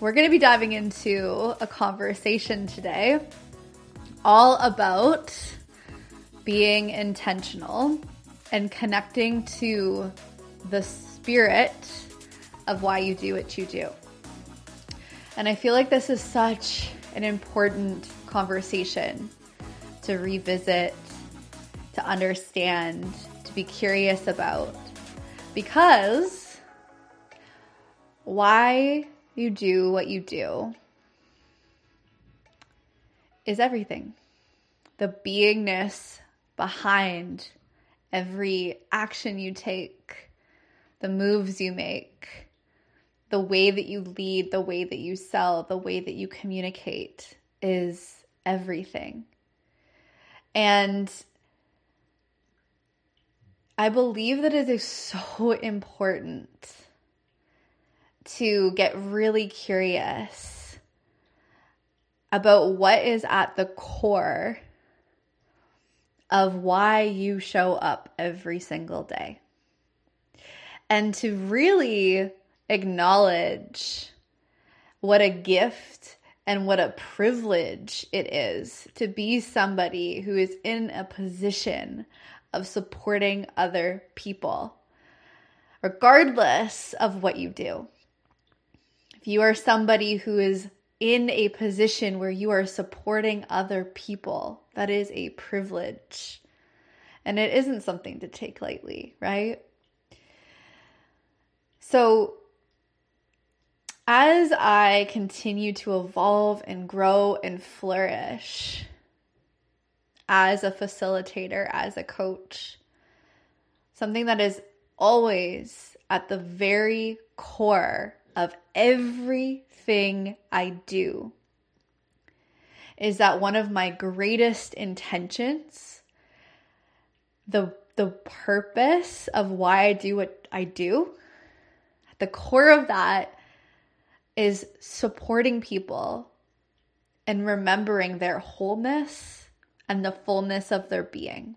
we're going to be diving into a conversation today all about being intentional and connecting to the spirit of why you do what you do. And I feel like this is such an important conversation to revisit, to understand, to be curious about. Because why you do what you do is everything. The beingness behind every action you take, the moves you make, the way that you lead, the way that you sell, the way that you communicate is everything. And I believe that it is so important to get really curious about what is at the core of why you show up every single day. And to really acknowledge what a gift and what a privilege it is to be somebody who is in a position of supporting other people, regardless of what you do. If you are somebody who is in a position where you are supporting other people, that is a privilege. And it isn't something to take lightly, right? So, as I continue to evolve and grow and flourish as a facilitator, as a coach, something that is always at the very core of everything I do is that one of my greatest intentions, the the purpose of why I do what I do, at the core of that is supporting people and remembering their wholeness and the fullness of their being.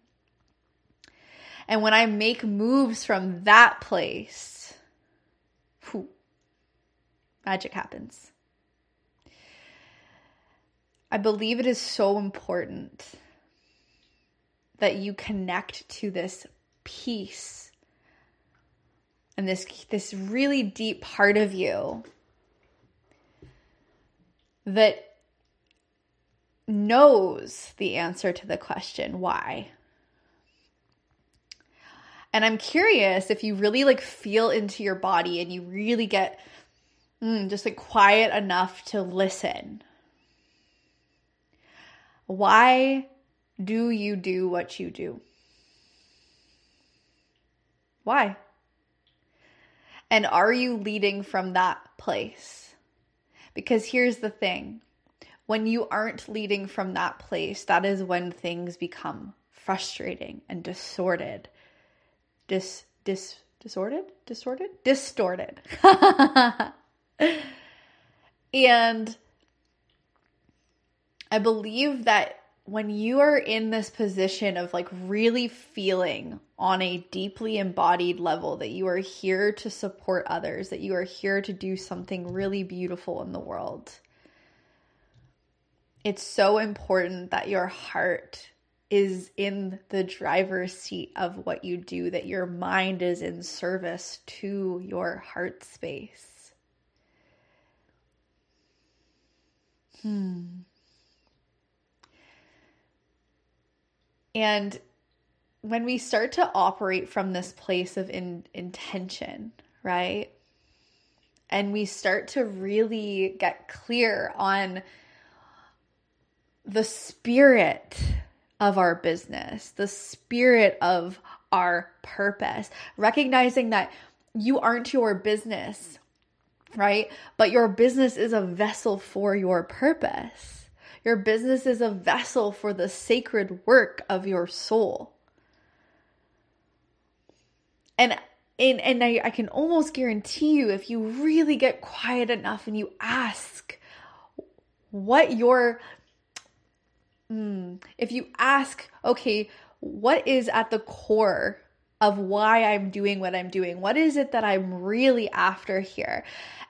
And when I make moves from that place, whew, magic happens. I believe it is so important that you connect to this peace and this this really deep part of you that knows the answer to the question why. And I'm curious if you really like feel into your body and you really get mm, just like quiet enough to listen. Why do you do what you do? Why? And are you leading from that place? Because here's the thing when you aren't leading from that place, that is when things become frustrating and disordered. Dis, dis, disordered? Disordered? Distorted. and I believe that when you are in this position of like really feeling on a deeply embodied level that you are here to support others, that you are here to do something really beautiful in the world, it's so important that your heart is in the driver's seat of what you do, that your mind is in service to your heart space. Hmm. And when we start to operate from this place of in, intention, right? And we start to really get clear on the spirit of our business, the spirit of our purpose, recognizing that you aren't your business right? But your business is a vessel for your purpose. Your business is a vessel for the sacred work of your soul. And and, and I, I can almost guarantee you if you really get quiet enough and you ask what your mm, if you ask, okay, what is at the core of why I'm doing what I'm doing. What is it that I'm really after here?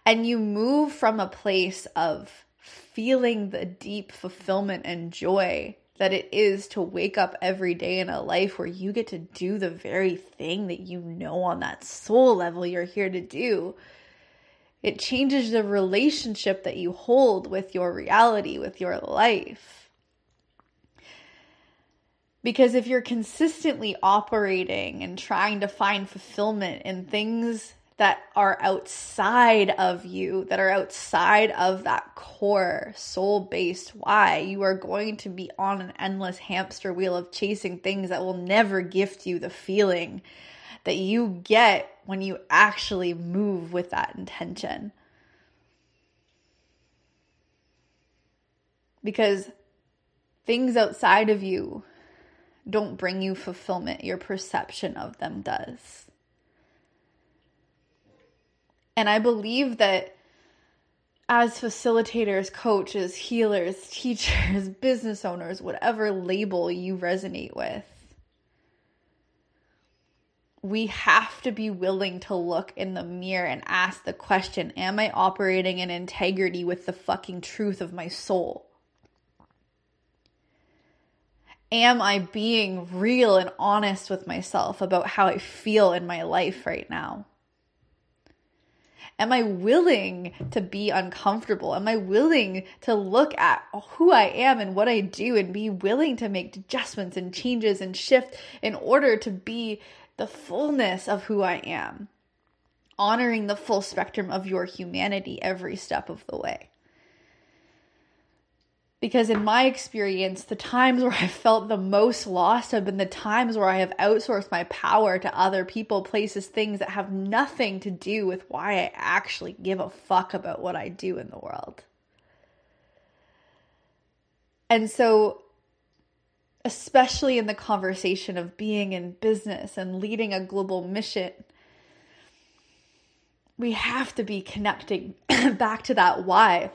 And you move from a place of feeling the deep fulfillment and joy that it is to wake up every day in a life where you get to do the very thing that you know on that soul level you're here to do. It changes the relationship that you hold with your reality, with your life. Because if you're consistently operating and trying to find fulfillment in things that are outside of you, that are outside of that core soul based why, you are going to be on an endless hamster wheel of chasing things that will never gift you the feeling that you get when you actually move with that intention. Because things outside of you don't bring you fulfillment, your perception of them does. And I believe that as facilitators, coaches, healers, teachers, business owners, whatever label you resonate with, we have to be willing to look in the mirror and ask the question Am I operating in integrity with the fucking truth of my soul? Am I being real and honest with myself about how I feel in my life right now? Am I willing to be uncomfortable? Am I willing to look at who I am and what I do and be willing to make adjustments and changes and shift in order to be the fullness of who I am? Honoring the full spectrum of your humanity every step of the way. Because in my experience, the times where I felt the most lost have been the times where I have outsourced my power to other people, places, things that have nothing to do with why I actually give a fuck about what I do in the world. And so, especially in the conversation of being in business and leading a global mission, we have to be connecting back to that why,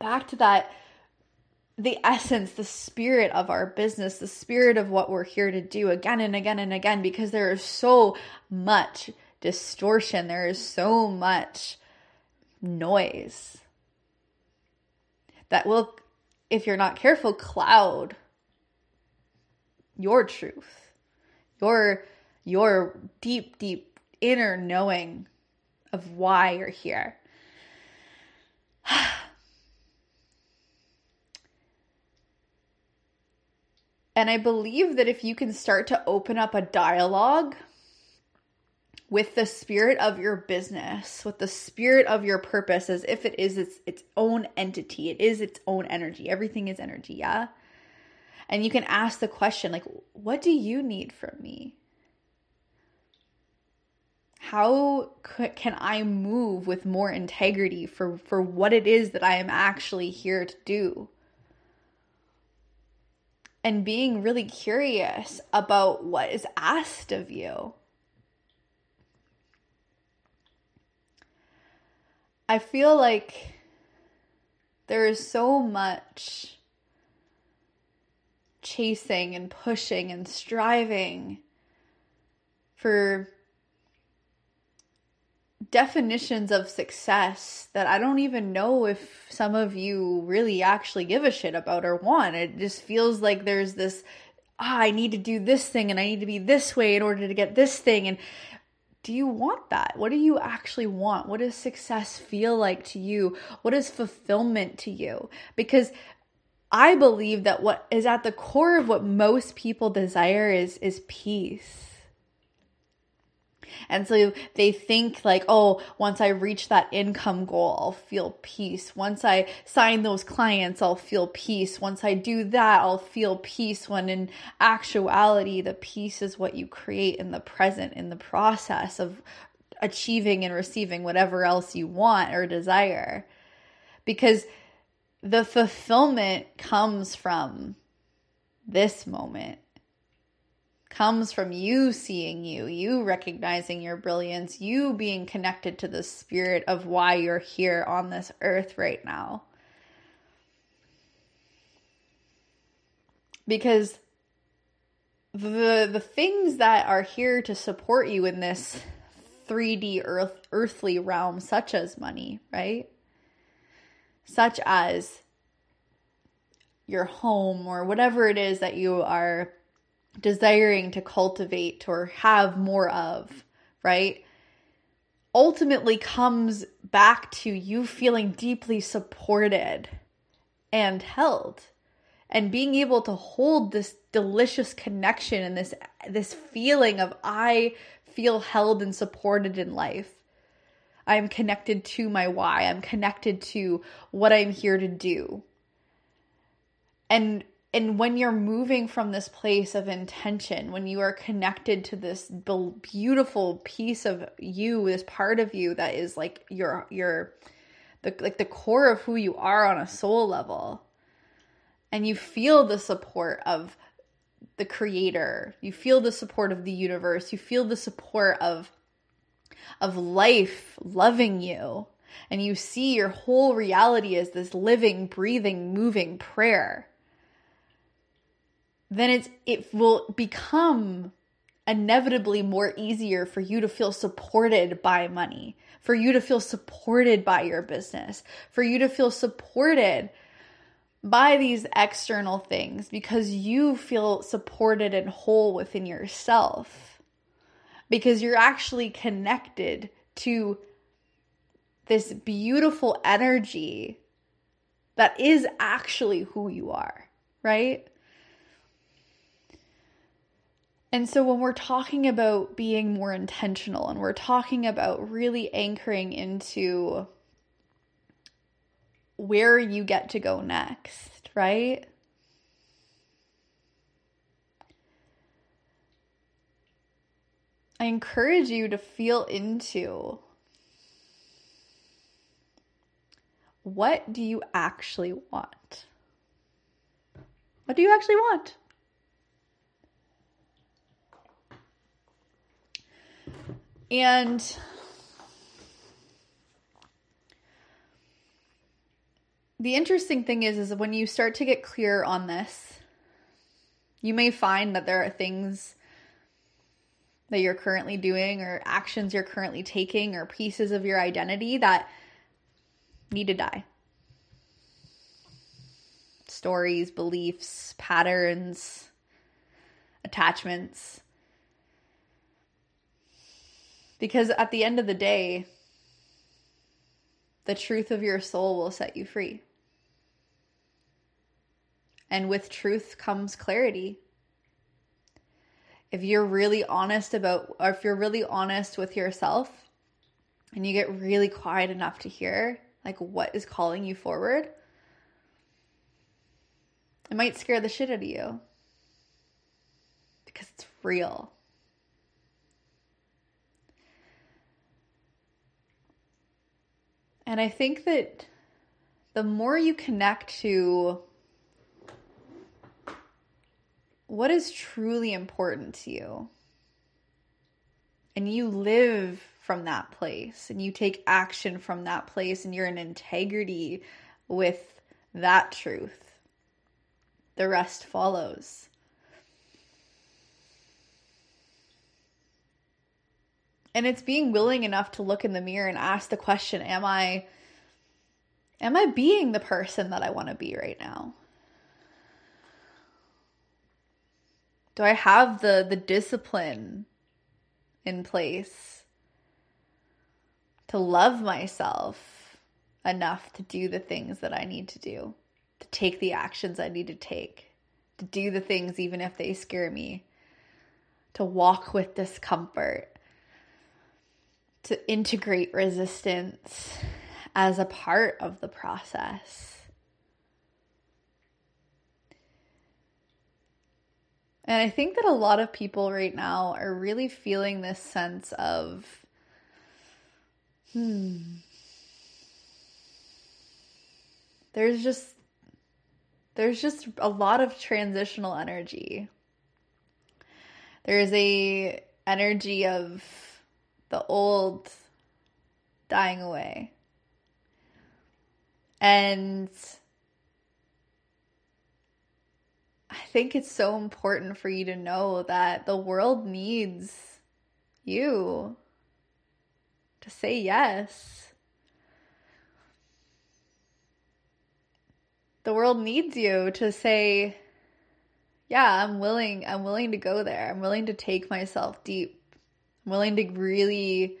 back to that the essence, the spirit of our business, the spirit of what we're here to do again and again and again because there is so much distortion, there is so much noise that will, if you're not careful, cloud your truth, your your deep, deep inner knowing of why you're here. And I believe that if you can start to open up a dialogue with the spirit of your business, with the spirit of your purpose, as if it is its, its own entity, it is its own energy. Everything is energy, yeah? And you can ask the question, like, what do you need from me? How can I move with more integrity for, for what it is that I am actually here to do? And being really curious about what is asked of you. I feel like there is so much chasing and pushing and striving for definitions of success that I don't even know if some of you really actually give a shit about or want. It just feels like there's this ah, I need to do this thing and I need to be this way in order to get this thing. And do you want that? What do you actually want? What does success feel like to you? What is fulfillment to you? Because I believe that what is at the core of what most people desire is is peace and so they think like, oh, once I reach that income goal, I'll feel peace. Once I sign those clients, I'll feel peace. Once I do that, I'll feel peace. When in actuality, the peace is what you create in the present, in the process of achieving and receiving whatever else you want or desire. Because the fulfillment comes from this moment comes from you seeing you, you recognizing your brilliance, you being connected to the spirit of why you're here on this earth right now. Because the the things that are here to support you in this 3D earth earthly realm such as money, right? Such as your home or whatever it is that you are desiring to cultivate or have more of, right? Ultimately comes back to you feeling deeply supported and held and being able to hold this delicious connection and this this feeling of I feel held and supported in life. I'm connected to my why. I'm connected to what I'm here to do. And and when you're moving from this place of intention, when you are connected to this beautiful piece of you, this part of you that is like your your the like the core of who you are on a soul level, and you feel the support of the creator you feel the support of the universe you feel the support of of life loving you and you see your whole reality as this living breathing moving prayer then it's it will become inevitably more easier for you to feel supported by money for you to feel supported by your business for you to feel supported by these external things because you feel supported and whole within yourself. Because you're actually connected to this beautiful energy that is actually who you are, right? And so when we're talking about being more intentional and we're talking about really anchoring into where you get to go next, right? I encourage you to feel into what do you actually want? What do you actually want? And the interesting thing is is when you start to get clear on this you may find that there are things that you're currently doing or actions you're currently taking or pieces of your identity that need to die. Stories beliefs patterns attachments because at the end of the day the truth of your soul will set you free and with truth comes clarity. If you're really honest about, or if you're really honest with yourself and you get really quiet enough to hear, like, what is calling you forward, it might scare the shit out of you because it's real. And I think that the more you connect to what is truly important to you. And you live from that place and you take action from that place and you're in integrity with that truth. The rest follows. And it's being willing enough to look in the mirror and ask the question, am I am I being the person that I want to be right now? do I have the the discipline in place to love myself enough to do the things that I need to do, to take the actions I need to take, to do the things even if they scare me, to walk with discomfort, to integrate resistance as a part of the process. And I think that a lot of people right now are really feeling this sense of, hmm, there's just, there's just a lot of transitional energy. There's a energy of the old dying away. And I think it's so important for you to know that the world needs you to say yes. The world needs you to say, yeah, I'm willing, I'm willing to go there. I'm willing to take myself deep. Willing to really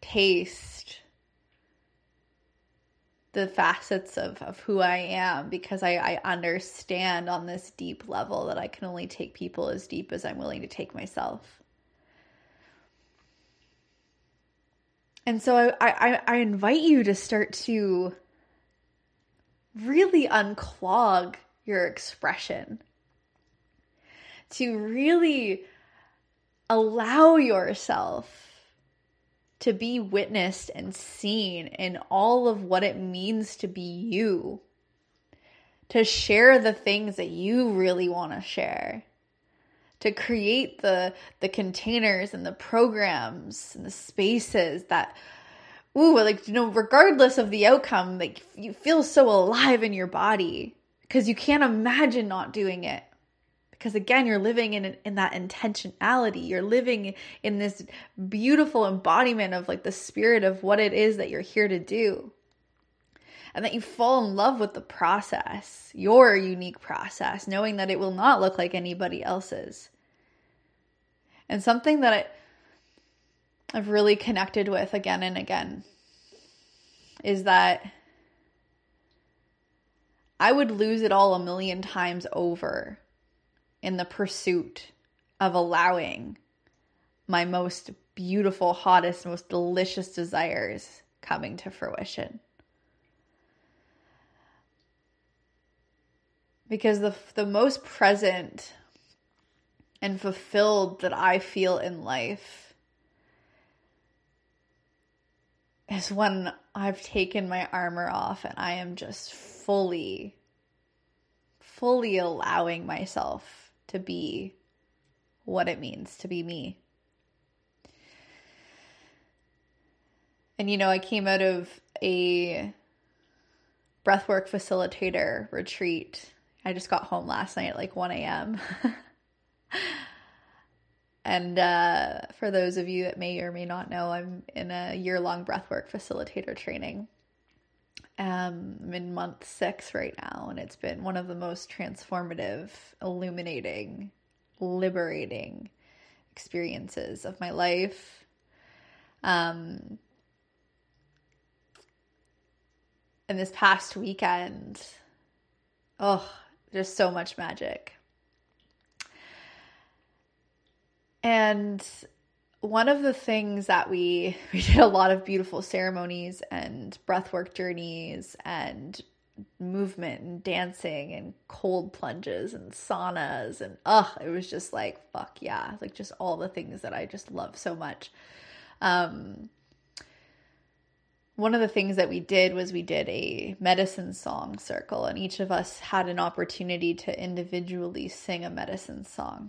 taste the facets of, of who I am because I, I understand on this deep level that I can only take people as deep as I'm willing to take myself. And so I, I, I invite you to start to really unclog your expression, to really allow yourself to be witnessed and seen in all of what it means to be you, to share the things that you really want to share, to create the the containers and the programs and the spaces that ooh, like you know, regardless of the outcome, like you feel so alive in your body because you can't imagine not doing it because again you're living in in that intentionality. You're living in this beautiful embodiment of like the spirit of what it is that you're here to do. And that you fall in love with the process your unique process knowing that it will not look like anybody else's. And something that I, I've really connected with again and again is that I would lose it all a million times over in the pursuit of allowing my most beautiful, hottest, most delicious desires coming to fruition. Because the the most present and fulfilled that I feel in life is when I've taken my armor off and I am just fully fully allowing myself to be what it means to be me. And you know, I came out of a breathwork facilitator retreat. I just got home last night at like 1 a.m. and uh, for those of you that may or may not know, I'm in a year long breathwork facilitator training. Um, I'm in month six right now, and it's been one of the most transformative, illuminating, liberating experiences of my life. Um, and this past weekend, oh, just so much magic. And one of the things that we we did a lot of beautiful ceremonies and breathwork journeys and movement and dancing and cold plunges and saunas and oh it was just like fuck yeah like just all the things that I just love so much. Um one of the things that we did was we did a medicine song circle and each of us had an opportunity to individually sing a medicine song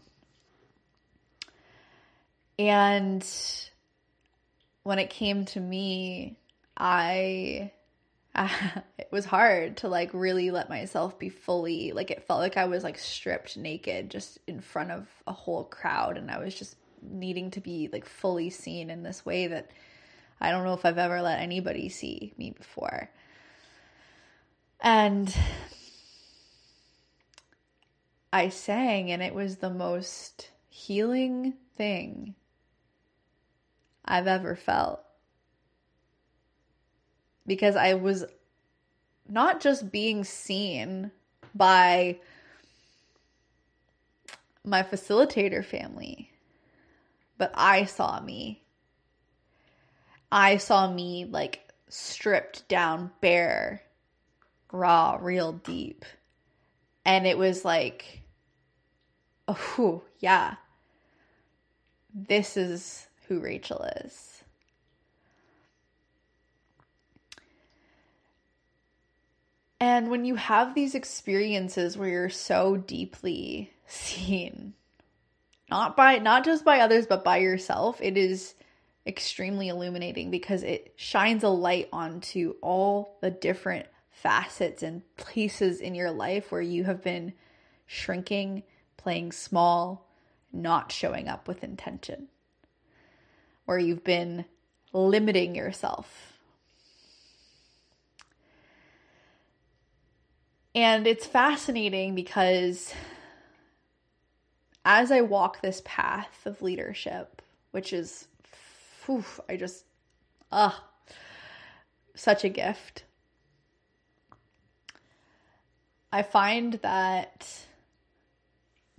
and when it came to me, I it was hard to like really let myself be fully like it felt like I was like stripped naked just in front of a whole crowd and I was just needing to be like fully seen in this way that I don't know if I've ever let anybody see me before. And I sang and it was the most healing thing I've ever felt. Because I was not just being seen by my facilitator family, but I saw me. I saw me like stripped down bare, raw, real deep. And it was like, oh, yeah, this is who Rachael is. And when you have these experiences where you're so deeply seen, not by not just by others but by yourself, it is extremely illuminating because it shines a light onto all the different facets and places in your life where you have been shrinking, playing small, not showing up with intention. Or you've been limiting yourself. And it's fascinating because as I walk this path of leadership, which is, whew, I just, ah, such a gift. I find that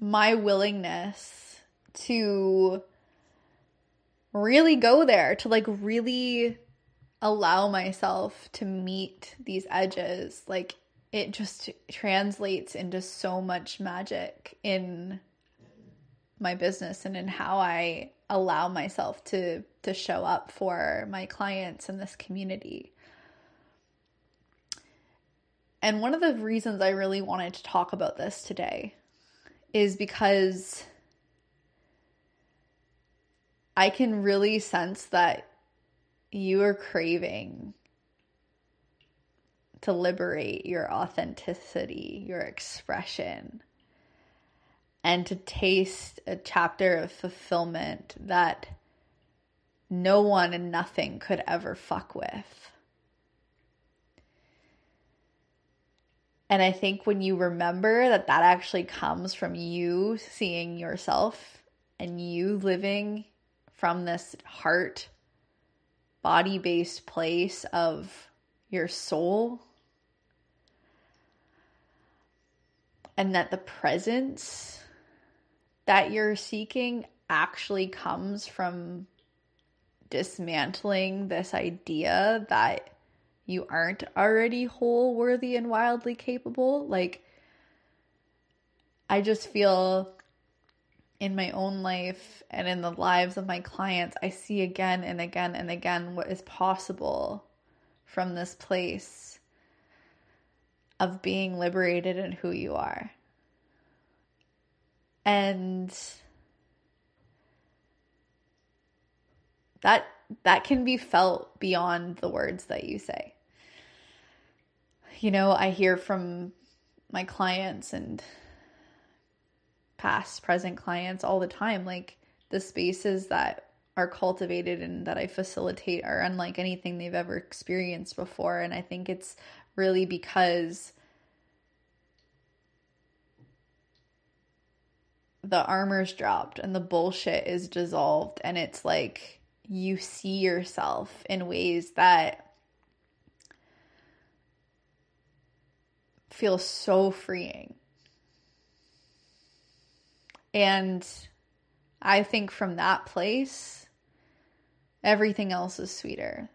my willingness to really go there, to like really allow myself to meet these edges, like it just translates into so much magic in my business and in how I allow myself to to show up for my clients in this community. And one of the reasons I really wanted to talk about this today is because I can really sense that you are craving to liberate your authenticity, your expression, and to taste a chapter of fulfillment that no one and nothing could ever fuck with. And I think when you remember that that actually comes from you seeing yourself and you living from this heart, body based place of your soul, and that the presence that you're seeking actually comes from dismantling this idea that you aren't already whole, worthy, and wildly capable. Like, I just feel in my own life and in the lives of my clients, I see again and again and again what is possible from this place of being liberated in who you are. And that that can be felt beyond the words that you say. You know, I hear from my clients and past, present clients all the time like the spaces that are cultivated and that I facilitate are unlike anything they've ever experienced before. And I think it's really because the armor's dropped and the bullshit is dissolved and it's like you see yourself in ways that feel so freeing. And I think from that place, everything else is sweeter.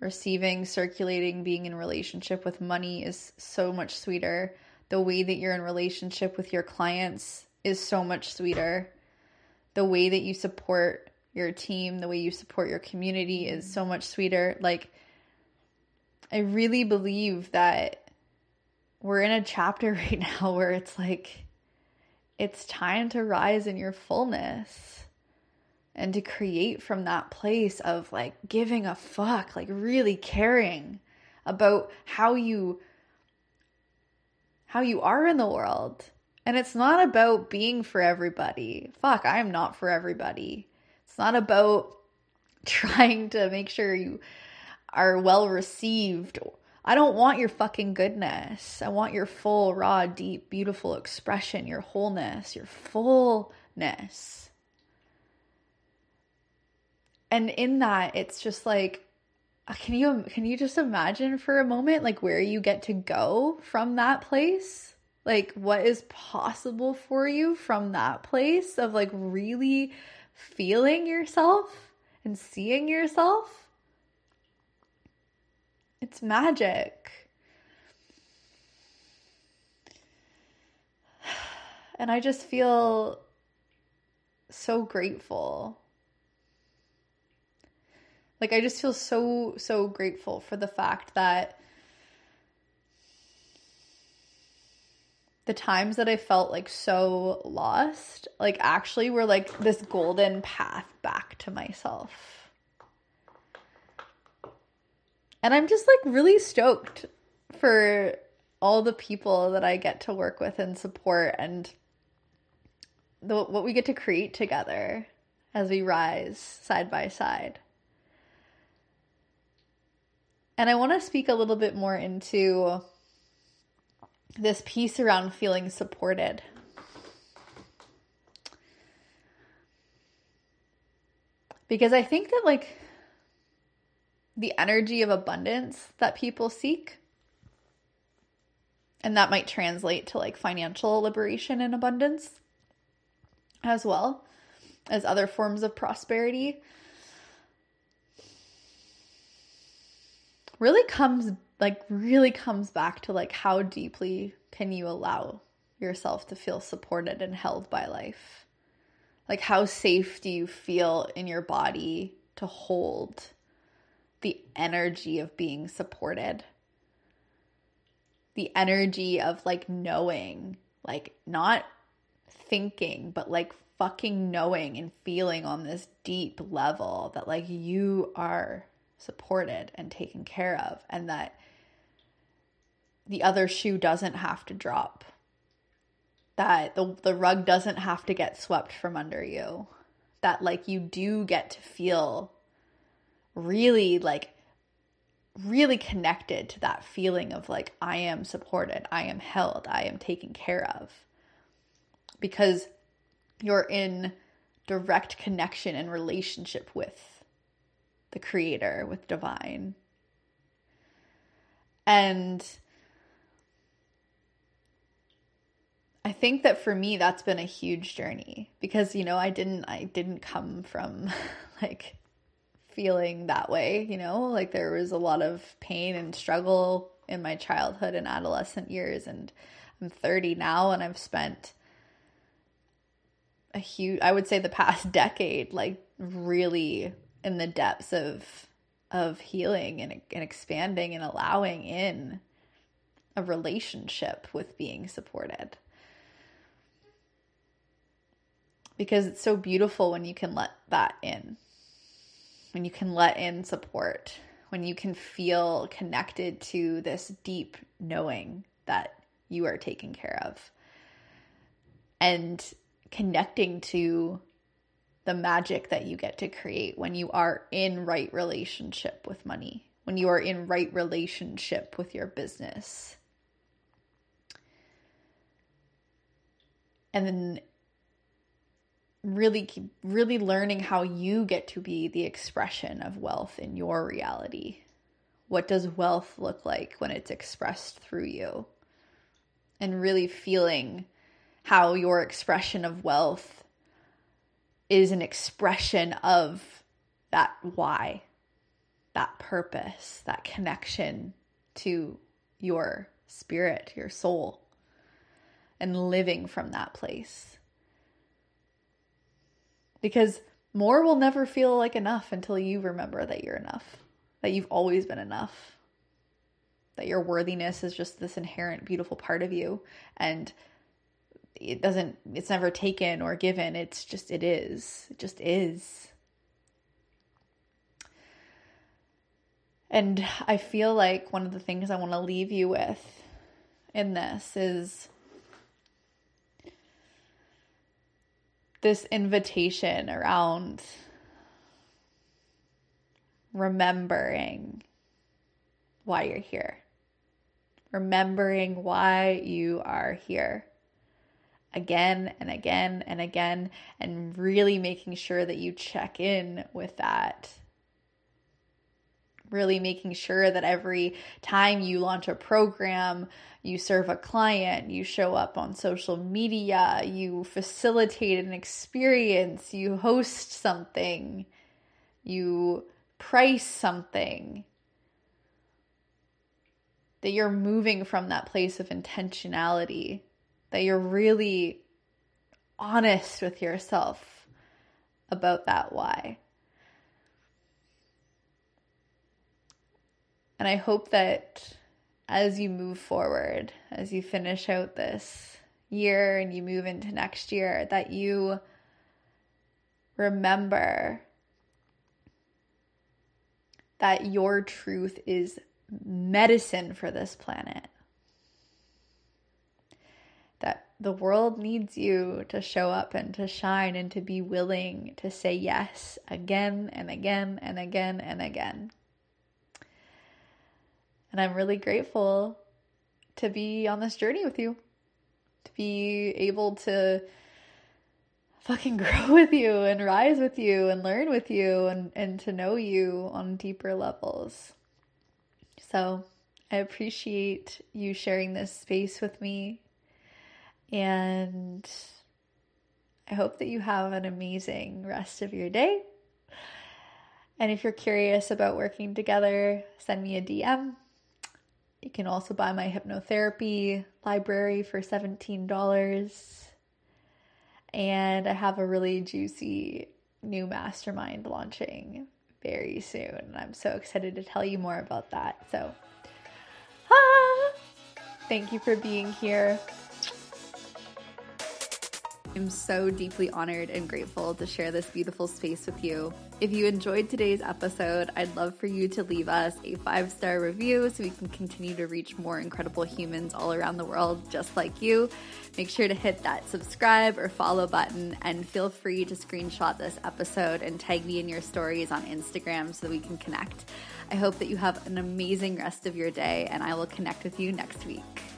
Receiving, circulating, being in relationship with money is so much sweeter. The way that you're in relationship with your clients is so much sweeter. The way that you support your team, the way you support your community is so much sweeter. Like, I really believe that we're in a chapter right now where it's like, it's time to rise in your fullness and to create from that place of like giving a fuck, like really caring about how you how you are in the world and it's not about being for everybody. Fuck, I am not for everybody. It's not about trying to make sure you are well received. I don't want your fucking goodness. I want your full, raw, deep, beautiful expression, your wholeness, your fullness. And in that, it's just like, uh, can you can you just imagine for a moment like where you get to go from that place? like what is possible for you from that place of like really feeling yourself and seeing yourself it's magic and i just feel so grateful like i just feel so so grateful for the fact that the times that I felt like so lost, like actually were like this golden path back to myself. And I'm just like really stoked for all the people that I get to work with and support and the, what we get to create together as we rise side by side. And I want to speak a little bit more into this piece around feeling supported. Because I think that, like, the energy of abundance that people seek, and that might translate to like financial liberation and abundance as well as other forms of prosperity. Really comes like really comes back to like how deeply can you allow yourself to feel supported and held by life? Like how safe do you feel in your body to hold the energy of being supported. The energy of like knowing like not thinking but like fucking knowing and feeling on this deep level that like you are supported and taken care of and that the other shoe doesn't have to drop. That the the rug doesn't have to get swept from under you. That like you do get to feel really like really connected to that feeling of like I am supported, I am held, I am taken care of. Because you're in direct connection and relationship with the creator, with divine. And I think that for me that's been a huge journey because you know I didn't I didn't come from like feeling that way, you know? Like there was a lot of pain and struggle in my childhood and adolescent years and I'm 30 now and I've spent a huge I would say the past decade like really in the depths of of healing and, and expanding and allowing in a relationship with being supported. Because it's so beautiful when you can let that in when you can let in support, when you can feel connected to this deep knowing that you are taken care of, and connecting to the magic that you get to create when you are in right relationship with money, when you are in right relationship with your business. And then really really learning how you get to be the expression of wealth in your reality. What does wealth look like when it's expressed through you? And really feeling how your expression of wealth is an expression of that why, that purpose, that connection to your spirit, your soul, and living from that place because more will never feel like enough until you remember that you're enough, that you've always been enough, that your worthiness is just this inherent, beautiful part of you. And it doesn't, it's never taken or given. It's just, it is. It just is. And I feel like one of the things I want to leave you with in this is this invitation around remembering why you're here, remembering why you are here again and again and again, and really making sure that you check in with that. Really making sure that every time you launch a program, you serve a client, you show up on social media, you facilitate an experience, you host something, you price something. That you're moving from that place of intentionality, that you're really honest with yourself about that why. And I hope that as you move forward, as you finish out this year and you move into next year, that you remember that your truth is medicine for this planet. That the world needs you to show up and to shine and to be willing to say yes again and again and again and again. And I'm really grateful to be on this journey with you, to be able to fucking grow with you and rise with you and learn with you and, and to know you on deeper levels. So I appreciate you sharing this space with me and I hope that you have an amazing rest of your day. And if you're curious about working together, send me a DM. You can also buy my hypnotherapy library for $17. And I have a really juicy new mastermind launching very soon. And I'm so excited to tell you more about that. So, ah, thank you for being here. I'm so deeply honored and grateful to share this beautiful space with you. If you enjoyed today's episode, I'd love for you to leave us a five star review so we can continue to reach more incredible humans all around the world just like you. Make sure to hit that subscribe or follow button and feel free to screenshot this episode and tag me in your stories on Instagram so that we can connect. I hope that you have an amazing rest of your day and I will connect with you next week.